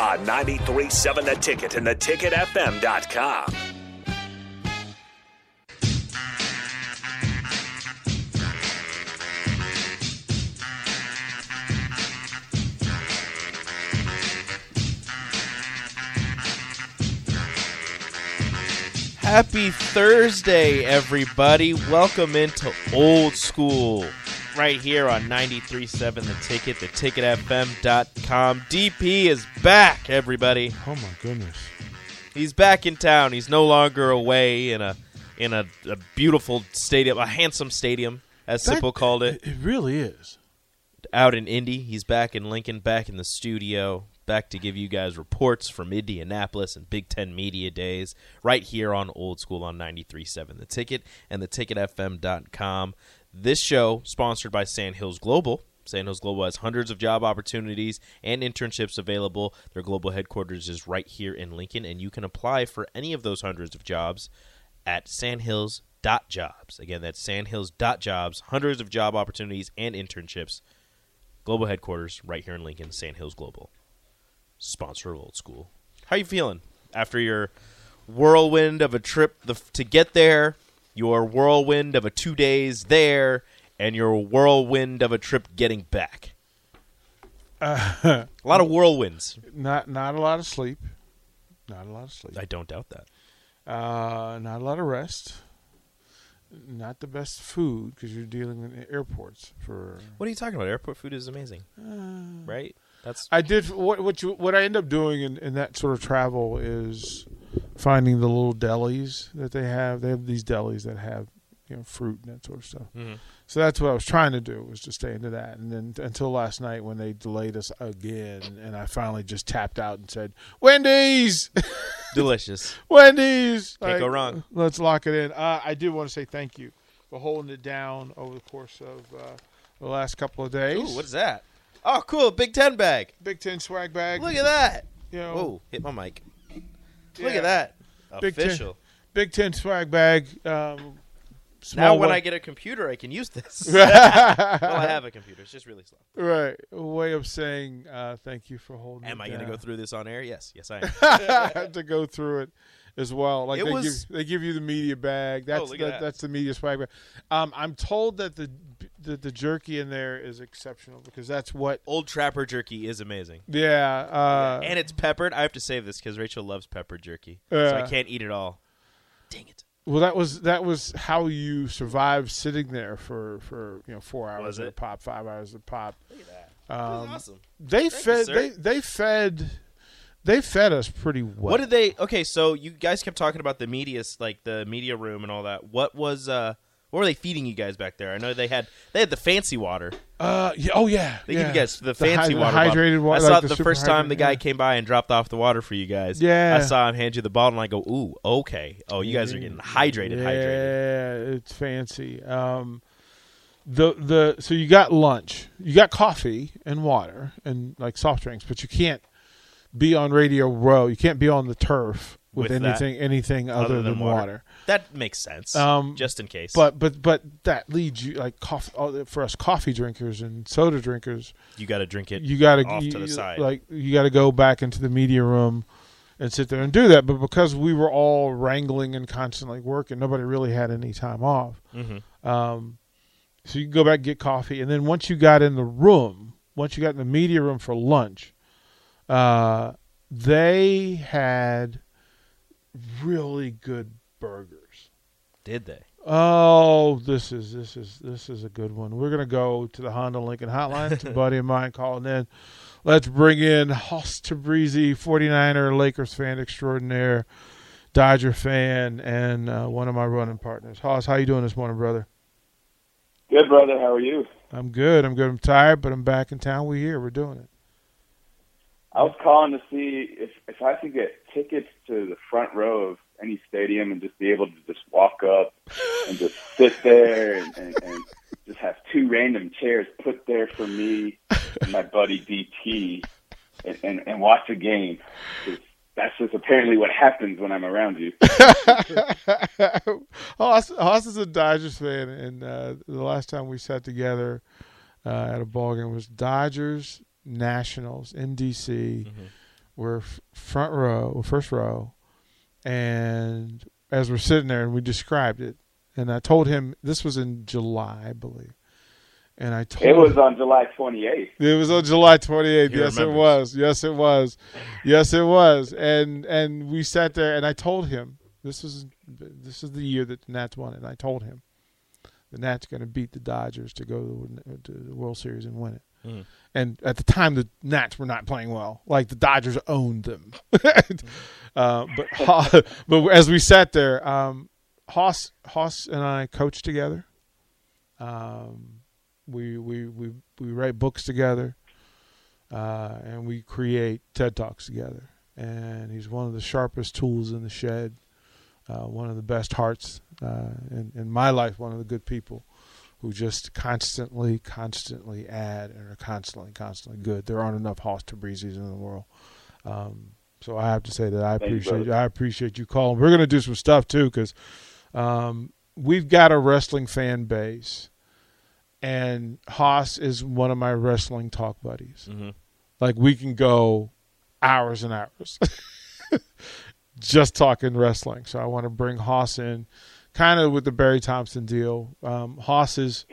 On 93.7 The Ticket and theticketfm.com. Happy Thursday, everybody. Welcome into Old School right here on 93.7 The Ticket, theticketfm.com. DP is back, everybody. Oh my goodness. He's back in town. He's no longer away in a in a, a beautiful stadium, a handsome stadium, as That- Sipple called it, It really is. out in Indy. He's back in Lincoln, back in the studio, back to give you guys reports from Indianapolis and Big Ten Media Days, right here on Old School on 93.7 The Ticket and theticketfm.com. This show, sponsored by Sandhills Global. Sandhills Global has hundreds of job opportunities and internships available. Their global headquarters is right here in Lincoln, and you can apply for any of those hundreds of jobs at sandhills.jobs. Again, that's sandhills.jobs. Hundreds of job opportunities and internships. Global headquarters right here in Lincoln, Sandhills Global. Sponsor of Old School. How you feeling after your whirlwind of a trip the, to get there, your whirlwind of a two days there, and your whirlwind of a trip getting back? a lot of whirlwinds. Not not a lot of sleep. Not a lot of sleep. I don't doubt that. Uh, not a lot of rest. Not the best food because you're dealing in airports for. What are you talking about? Airport food is amazing, right? That's I did what what you what I end up doing in, in that sort of travel is finding the little delis that they have. They have these delis that have you know fruit and that sort of stuff. Mhm. So that's what I was trying to do was to stay into that. And then until last night when they delayed us again, and I finally just tapped out and said, "Wendy's, delicious. Wendy's." Can't go wrong. Let's lock it in. Uh, I do want to say thank you for holding it down over the course of uh, the last couple of days. Ooh, what is that? Oh, cool! Big Ten bag. Big Ten swag bag. Look at that. You know, Whoa! Hit my mic. Look at that. Big Ten. Official. Big Ten swag bag. Um, Now, when way- I get a computer, I can use this. well, I have a computer. It's just really slow. right a way of saying uh, thank you for holding. Am I going to go through this on air? Yes. Yes, I am. to go through it as well. Like It they was- give they give you the media bag. That's Oh, look at the, that. that's the media swag bag. Um, I'm told that the, the the jerky in there is exceptional because that's what. Old Trapper jerky is amazing. Yeah. Uh, and it's peppered. I have to save this because Rachel loves peppered jerky. So I Yeah. can't eat it all. Dang it. well, that was that was how you survived sitting there for for you know four hours Was at a it? pop, five hours at a pop. Look at that. That was Um, awesome. They fed sir. they they fed they fed us pretty well. What did they? Okay, so you guys kept talking about the media, like the media room and all that. What was? uh What were they feeding you guys back there? I know they had they had the fancy water. Uh, yeah, oh yeah, They yeah. give you guys the hy- fancy the water. bottle. hydrated water. I saw like it the, super first time the guy yeah. came by and dropped off the water for you guys. Yeah. I saw him hand you the bottle, and I go, "Ooh, okay. Oh, you guys are getting hydrated, yeah, hydrated." it's fancy. Um, the the so you got lunch, you got coffee and water and like soft drinks, but you can't be on Radio Row. You can't be on the turf with, With that, anything anything other, than, water. That makes sense. Um, just in case. But but but that leads you like coffee for us coffee drinkers and soda drinkers. you got to drink it. you got to off to the side. Like you got to go back into the media room and sit there and do that. But because we were all wrangling and constantly working, nobody really had any time off. Mhm. Um, so you can go back and get coffee, and then once you got in the room, once you got in the media room for lunch, uh, they had really good burgers. Did they? Oh, this is this is this is a good one. We're gonna go to the Honda Lincoln Hotline. It's a buddy of mine calling in. Let's bring in Hoss Tabrizi, 49er Lakers fan extraordinaire, Dodger fan, and uh, one of my running partners. Hoss, how you doing this morning, brother? Good, brother. How are you? I'm good. I'm good. I'm tired, but I'm back in town. We're here. We're doing it. I was calling to see if if I could get tickets to the front row of any stadium and just be able to just walk up and just sit there and, and, and just have two random chairs put there for me and my buddy DT and, and, and watch a game. That's just apparently what happens when I'm around you. Hoss is a Dodgers fan, and uh, the last time we sat together uh, at a ball game was Dodgers Nationals in DC. Mm-hmm. We're f- front row, first row, and as we're sitting there, and we described it, and I told him this was in July, I believe, and I told It was him, on July 28th. it was on July 28th. He yes, it was. Yes, it was. Yes, it was. And and we sat there, and I told him this is this is the year that the Nats won, it. and I told him the Nats going to beat the Dodgers to go to the World Series and win it. Mhm. And at the time, the Nats were not playing well. Like the Dodgers owned them. uh, but but as we sat there, um, Hoss Hoss and I coached together. Um, we we we we write books together, uh, and we create TED talks together. And he's one of the sharpest tools in the shed, uh, one of the best hearts uh, in in my life, one of the good people who just constantly, constantly add and are constantly, constantly good. There aren't enough Hoss Tabrizi's in the world. Um, so I have to say that I you, appreciate brother. I appreciate you calling. We're going to do some stuff too because um, we've got a wrestling fan base, and Haas is one of my wrestling talk buddies. Mhm. Like we can go hours and hours just talking wrestling. So I want to bring Haas in, kind of with the Barry Thompson deal. Um, Haas is,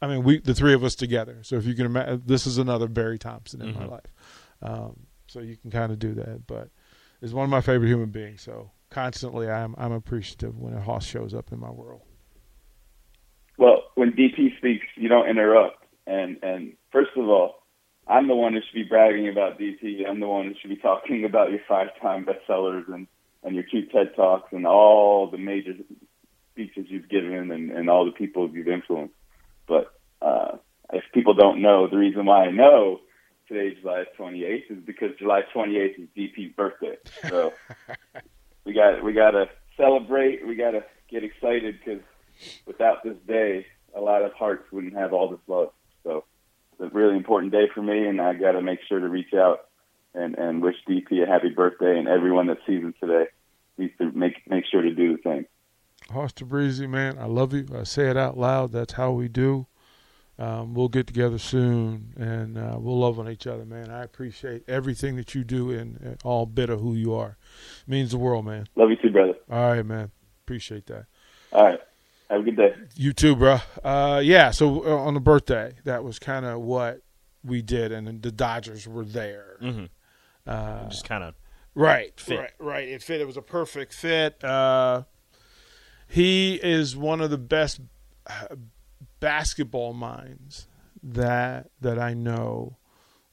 I mean, we the three of us together. So if you can imagine, this is another Barry Thompson in my Mhm. life. Um, so you can kind of do that, but is one of my favorite human beings. So constantly, I'm I'm appreciative when a Haas shows up in my world. Well, when DP speaks, you don't interrupt. And and first of all, I'm the one who should be bragging about DP. I'm the one who should be talking about your five-time bestsellers and and your two TED talks and all the major speeches you've given and and all the people you've influenced. But uh, if people don't know, the reason why I know today, July 28th, is because July 28th is DP's birthday. So we got we got to celebrate. We got to get excited because without this day, a lot of hearts wouldn't have all this love. So it's a really important day for me, and I got to make sure to reach out and and wish DP a happy birthday, and everyone that sees him today needs to make make sure to do the same. Hoss Breezy, man, I love you. I say it out loud. That's how we do. Um, we'll get together soon, and uh, we'll love on each other, man. I appreciate everything that you do and, and all bit of who you are. means the world, man. Love you too, brother. All right, man. Appreciate that. All right, have a good day. You too, bro. Uh, yeah. So uh, on the birthday, that was kind of what we did, and the Dodgers were there. Mhm. Uh, Just kind of Right, Fit. right, right. It fit. It was a perfect fit. Uh, he is one of the best uh, basketball minds that that I know.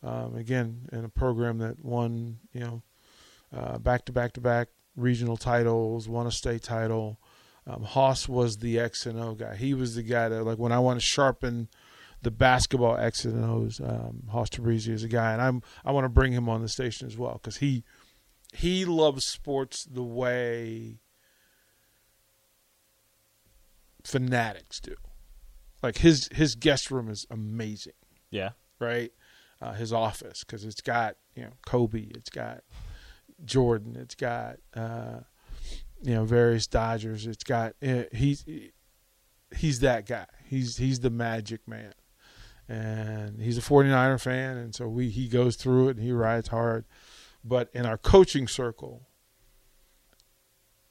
Um, again, in a program that won, you know, uh, back to back to back regional titles, won a state title. Um, Haas was the X and O guy. He was the guy that, like, when I want to sharpen the basketball X and O's, um, Haas Tabrizi is a guy, and I'm I want to bring him on the station as well because he he loves sports the way fanatics do. Like his his guest room is amazing, yeah. right? Uh, his office because it's got you know Kobe, it's got Jordan, it's got uh, you know various Dodgers, it's got uh, he's he's that guy. He's he's the magic man. And he's a 49er fan and so we he goes through it and he rides hard. But in our coaching circle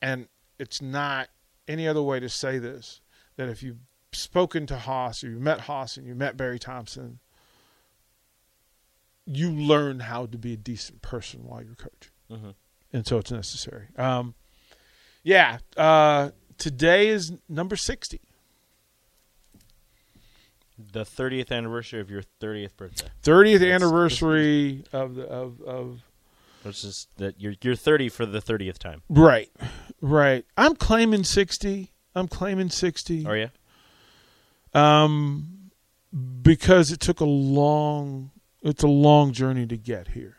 and it's not any other way to say this that if you've spoken to Haas or you met Haas and you met Barry Thompson, you learn how to be a decent person while you're coaching. Mhm. And so it's necessary. Um, yeah. Uh, today is number 60. The 30th anniversary of your 30th birthday. 30th That's- anniversary of the of of Which is that you're you're 30 for the 30th time. right right i'm claiming 60 i'm claiming 60 Are you? um because it took a long it's a long journey to get here.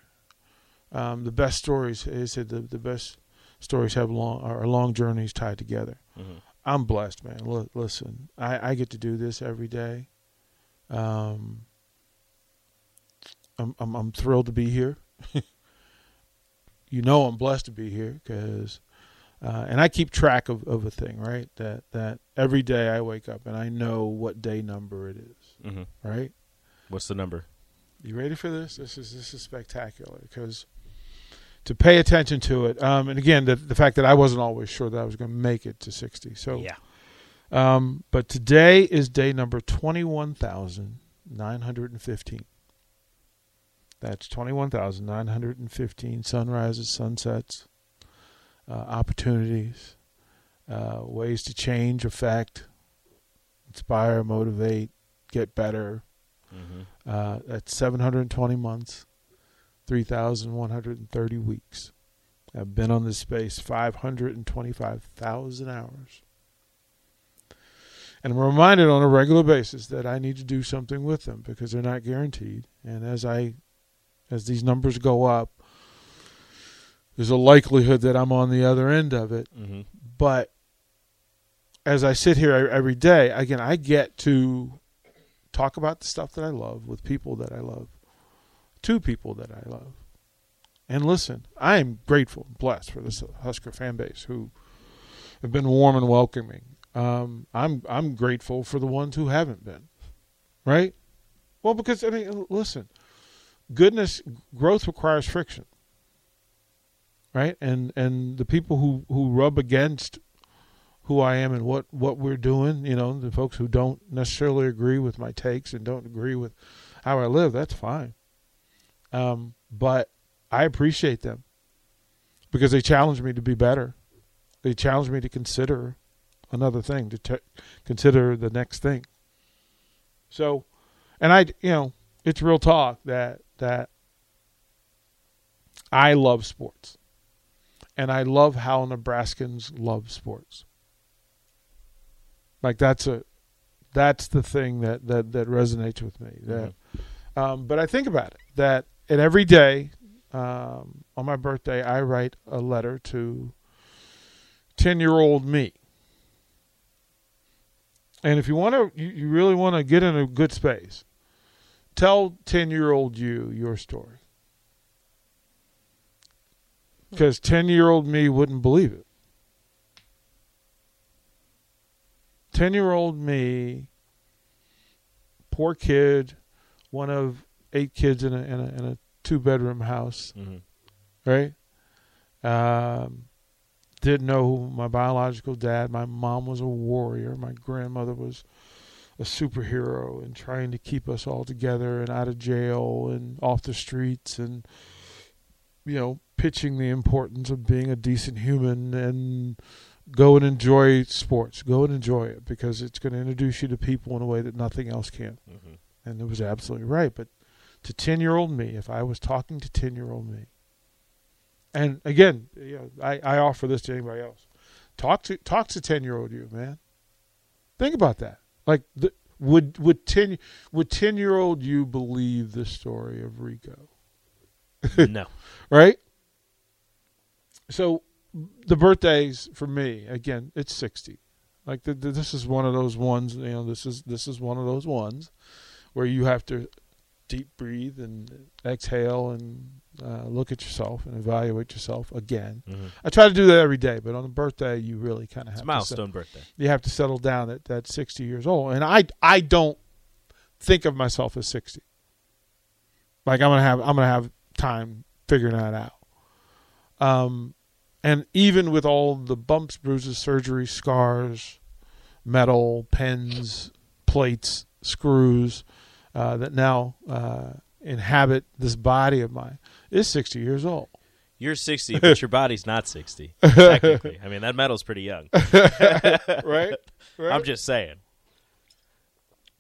Um, the best stories, they said, the, the best stories have long are long journeys tied together. Mhm. I'm blessed, man. L- listen, I, I get to do this every day. Um, I'm, I'm I'm thrilled to be here. you know, I'm blessed to be here because, uh, and I keep track of, of a thing, right? That that every day I wake up and I know what day number it is, Mhm. right? What's the number? You ready for this? This is this is spectacular because to pay attention to it, um, and again, the the fact that I wasn't always sure that I was going to make it to sixty. So Yeah. Um, but today is day number 21,915. That's 21,915 sunrises, sunsets, uh, opportunities, uh, ways to change, affect, inspire, motivate, get better. Mm-hmm. Uh, that's 720 months, 3,130 weeks. I've been on this space 525,000 hours. And I'm reminded on a regular basis that I need to do something with them because they're not guaranteed. And as I as these numbers go up, there's a likelihood that I'm on the other end of it. Mm-hmm. But as I sit here every day, again, I get to talk about the stuff that I love with people that I love, to people that I love. And listen, I am grateful and blessed for this Husker fan base who have been warm and welcoming. Um, I'm I'm grateful for the ones who haven't been, right? Well, because I mean, listen, goodness growth requires friction, right? And and the people who who rub against who I am and what what we're doing, you know, the folks who don't necessarily agree with my takes and don't agree with how I live, that's fine. Um, but I appreciate them because they challenge me to be better. They challenge me to consider another thing, to t- consider the next thing. So, and I, you know, it's real talk that that I love sports, and I love how Nebraskans love sports. Like that's a, that's the thing that that that resonates with me. That, um, but I think about it that and every day um, on my birthday, I write a letter to 10 year old me. And if you want to, you, really want to get in a good space, tell 10 year old you your story. Because 10 year old me wouldn't believe it. 10 year old me, poor kid, one of eight kids in a, in a, in a two bedroom house, Mm-hmm. right? Um, didn't know my biological dad. My mom was a warrior. My grandmother was a superhero and trying to keep us all together and out of jail and off the streets and you know pitching the importance of being a decent human and go and enjoy sports. Go and enjoy it because it's going to introduce you to people in a way that nothing else can. Mm-hmm. And it was absolutely right. But to 10 year old me, if I was talking to 10 year old me, and again, you know, I, I offer this to anybody else. Talk to talk to 10 year old you, man. Think about that. Like, the, would would 10 would 10 year old you believe the story of Rico? no. right? So the birthdays for me again, it's sixty. Like the, the, this is one of those ones. You know, this is this is one of those ones where you have to deep breathe and exhale and uh, look at yourself and evaluate yourself again. Mm-hmm. I try to do that every day, but on the birthday, you really kind of have a to milestone birthday. you have to settle down at that 60 years old. And I I don't think of myself as 60. Like I'm going to have I'm to have time figuring that out. Um and even with all the bumps, bruises, surgery, scars, metal, pens, plates, screws uh, that now uh, inhabit this body of mine is 60 years old. You're 60, but your body's not 60. Technically, I mean that metal's pretty young. Right? I'm just saying.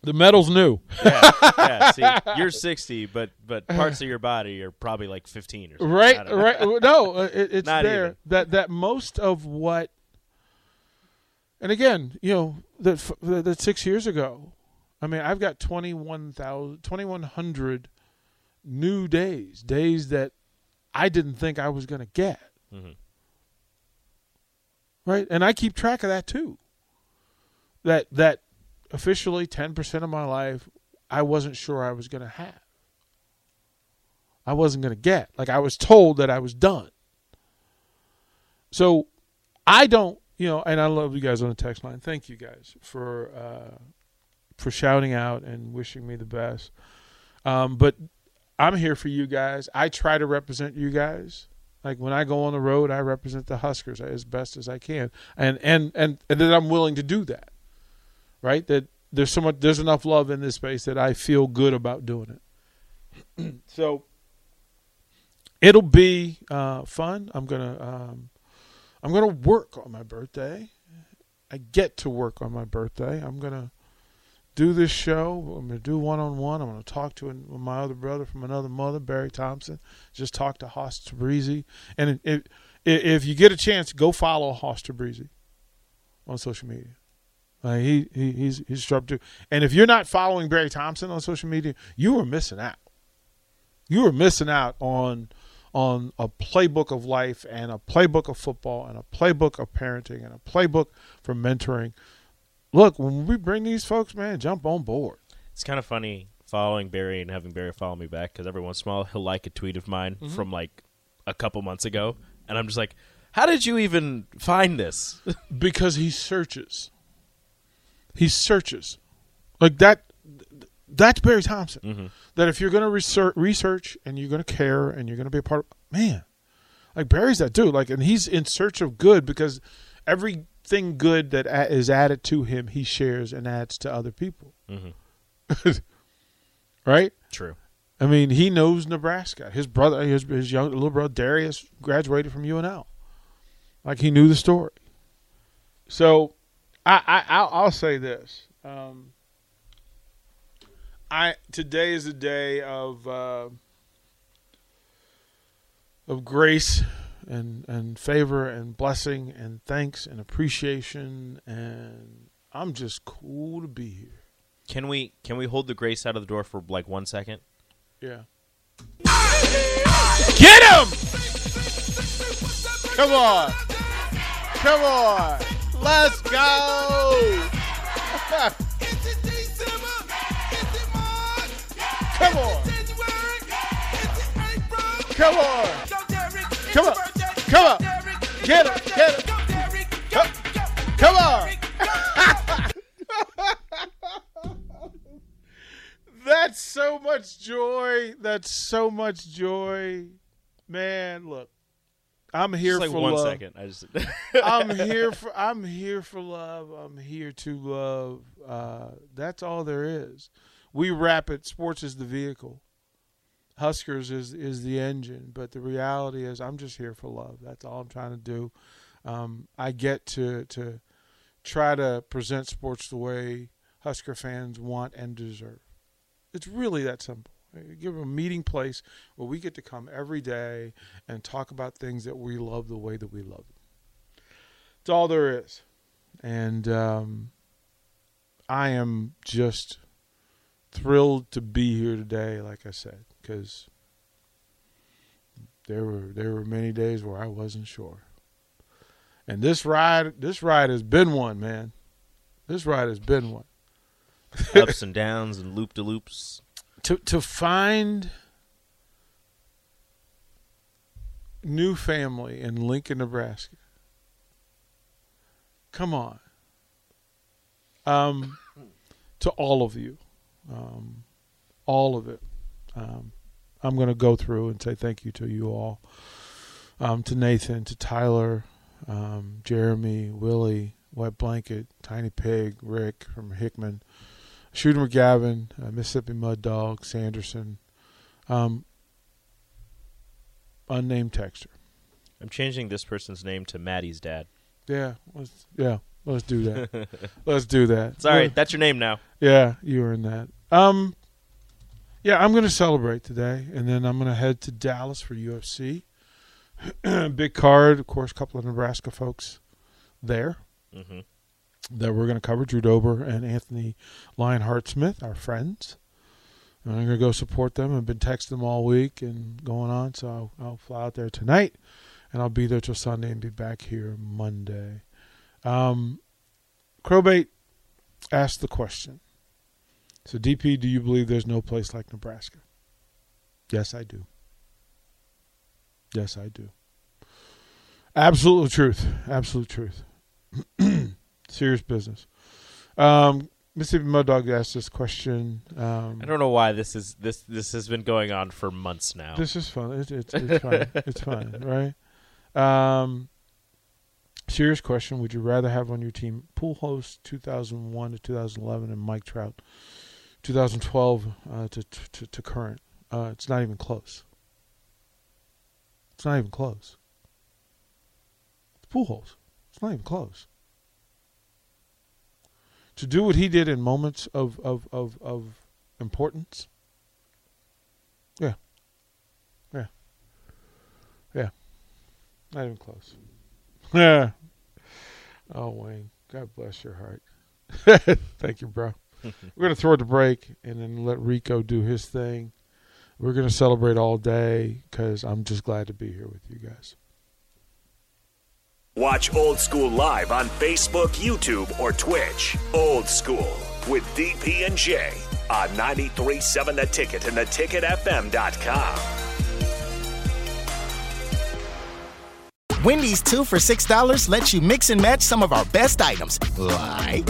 the metal's new. Yeah, yeah. See, you're 60, but but parts of your body are probably like 15 or something. Right right no uh, it, it's Not there even. that that most of what and again you know that that six years ago i mean i've got 21000 2100 new days, days that I didn't think I was going to get. Mhm. Right? And I keep track of that too. That that officially 10% of my life I wasn't sure I was going to have. I wasn't going to get. Like I was told that I was done. So I don't, you know, and I love you guys on the text line. Thank you guys for uh for shouting out and wishing me the best. Um, but I'm here for you guys. I try to represent you guys. Like when I go on the road, I represent the Huskers as best as I can, and and and and that I'm willing to do that. Right? That there's so much, there's enough love in this space that I feel good about doing it. so it'll be uh, fun. I'm gonna um, I'm gonna work on my birthday. I get to work on my birthday. I'm gonna do this show. I'm going to do one on one. I'm going to talk to my other brother from another mother, Barry Thompson. Just talk to Haas Tabrizi. And if, if you get a chance, go follow Haas Tabrizi on social media. He, he he's he's sharp too. And if you're not following Barry Thompson on social media, you are missing out. You are missing out on on a playbook of life and a playbook of football and a playbook of parenting and a playbook for mentoring look, when we bring these folks, man, jump on board. It's kind of funny following Barry and having Barry follow me back because every once in a while he'll like a tweet of mine Mm-hmm. from like a couple months ago, and I'm just like, "How did you even find this?" Because he searches. He searches. Like that that's Barry Thompson. That if you're going to research, research and you're going to care and you're going to be a part of man. Like Barry's that dude like and he's in search of good because everything good that is added to him he shares and adds to other people. right? True. I mean, he knows Nebraska. His brother, his, his young little brother Darius, graduated from UNL. Like he knew the story. So, I, I I'll, I'll say this. Um, I today is a day of uh, of grace and and favor and blessing and thanks and appreciation and I'm just cool to be here. Can we can we hold the grace out of the door for like one second? Yeah. Get him! Come on. Come on. Let's go. Come on. Come on. Come on. Come on. Get him. Get him. Come, come on. That's so much joy. That's so much joy. Man, look. I'm here Just like for one love. second. I just I'm here for I'm here for love. I'm here to love. Uh, that's all there is. We wrap it. Sports is the vehicle. Huskers is is the engine, but the reality is I'm just here for love. That's all I'm trying to do. Um, I get to to try to present sports the way Husker fans want and deserve. It's really that simple. Give them a meeting place where we get to come every day and talk about things that we love the way that we love them. It's all there is. And um, I am just thrilled to be here today, like I said, because there were there were many days where I wasn't sure. And this ride this ride has been one, man. This ride has been one. ups and downs and loop de loops. to to find new family in Lincoln, Nebraska. Come on. Um, to all of you, um, all of it. Um, I'm going to go through and say thank you to you all. Um, to Nathan, to Tyler, um, Jeremy, Willie, Wet Blanket, Tiny Pig, Rick from Hickman, Shooter McGavin, uh, Mississippi Mud Dog, Sanderson, um, unnamed texter. I'm changing this person's name to Maddie's dad. Yeah, let's yeah, let's do that. let's do that. Sorry, that's your name now. yeah, you were in that. Um, yeah, I'm going to celebrate today, and then I'm going to head to Dallas for UFC. Big card, of course. A couple of Nebraska folks there hmm that we're going to cover. Drew Dober and Anthony Lionheart Smith, our friends. And I'm gonna go support them. I've been texting them all week and going on, so I'll, I'll fly out there tonight, and I'll be there till Sunday and be back here Monday. Um, Crowbait asked the question. So, DP, do you believe there's no place like Nebraska? Yes, I do. Yes, I do. Absolute truth. Absolute truth. Serious business. Um, Mississippi Mud Dog asked this question. Um, I don't know why this is this this has been going on for months now. This is fun. It's it's, it's fine. It's fine, right? Um, serious question: Would you rather have on your team Pujols 2001 to 2011 and Mike Trout 2012 uh, to, to to current? Uh, it's not even close. It's not even close. It's Pujols. It's not even close. To do what he did in moments of of of, of importance. Yeah. Yeah. Yeah. Not even close. Yeah. Oh, Wayne. God bless your heart. Thank you, bro. We're going to throw it to break and then let Rico do his thing. We're going to celebrate all day because I'm just glad to be here with you guys. Watch Old School live on Facebook, YouTube, or Twitch. Old School with DP and J on 93.7 The Ticket and theticketfm.com. Wendy's two for $6 lets you mix and match some of our best items, like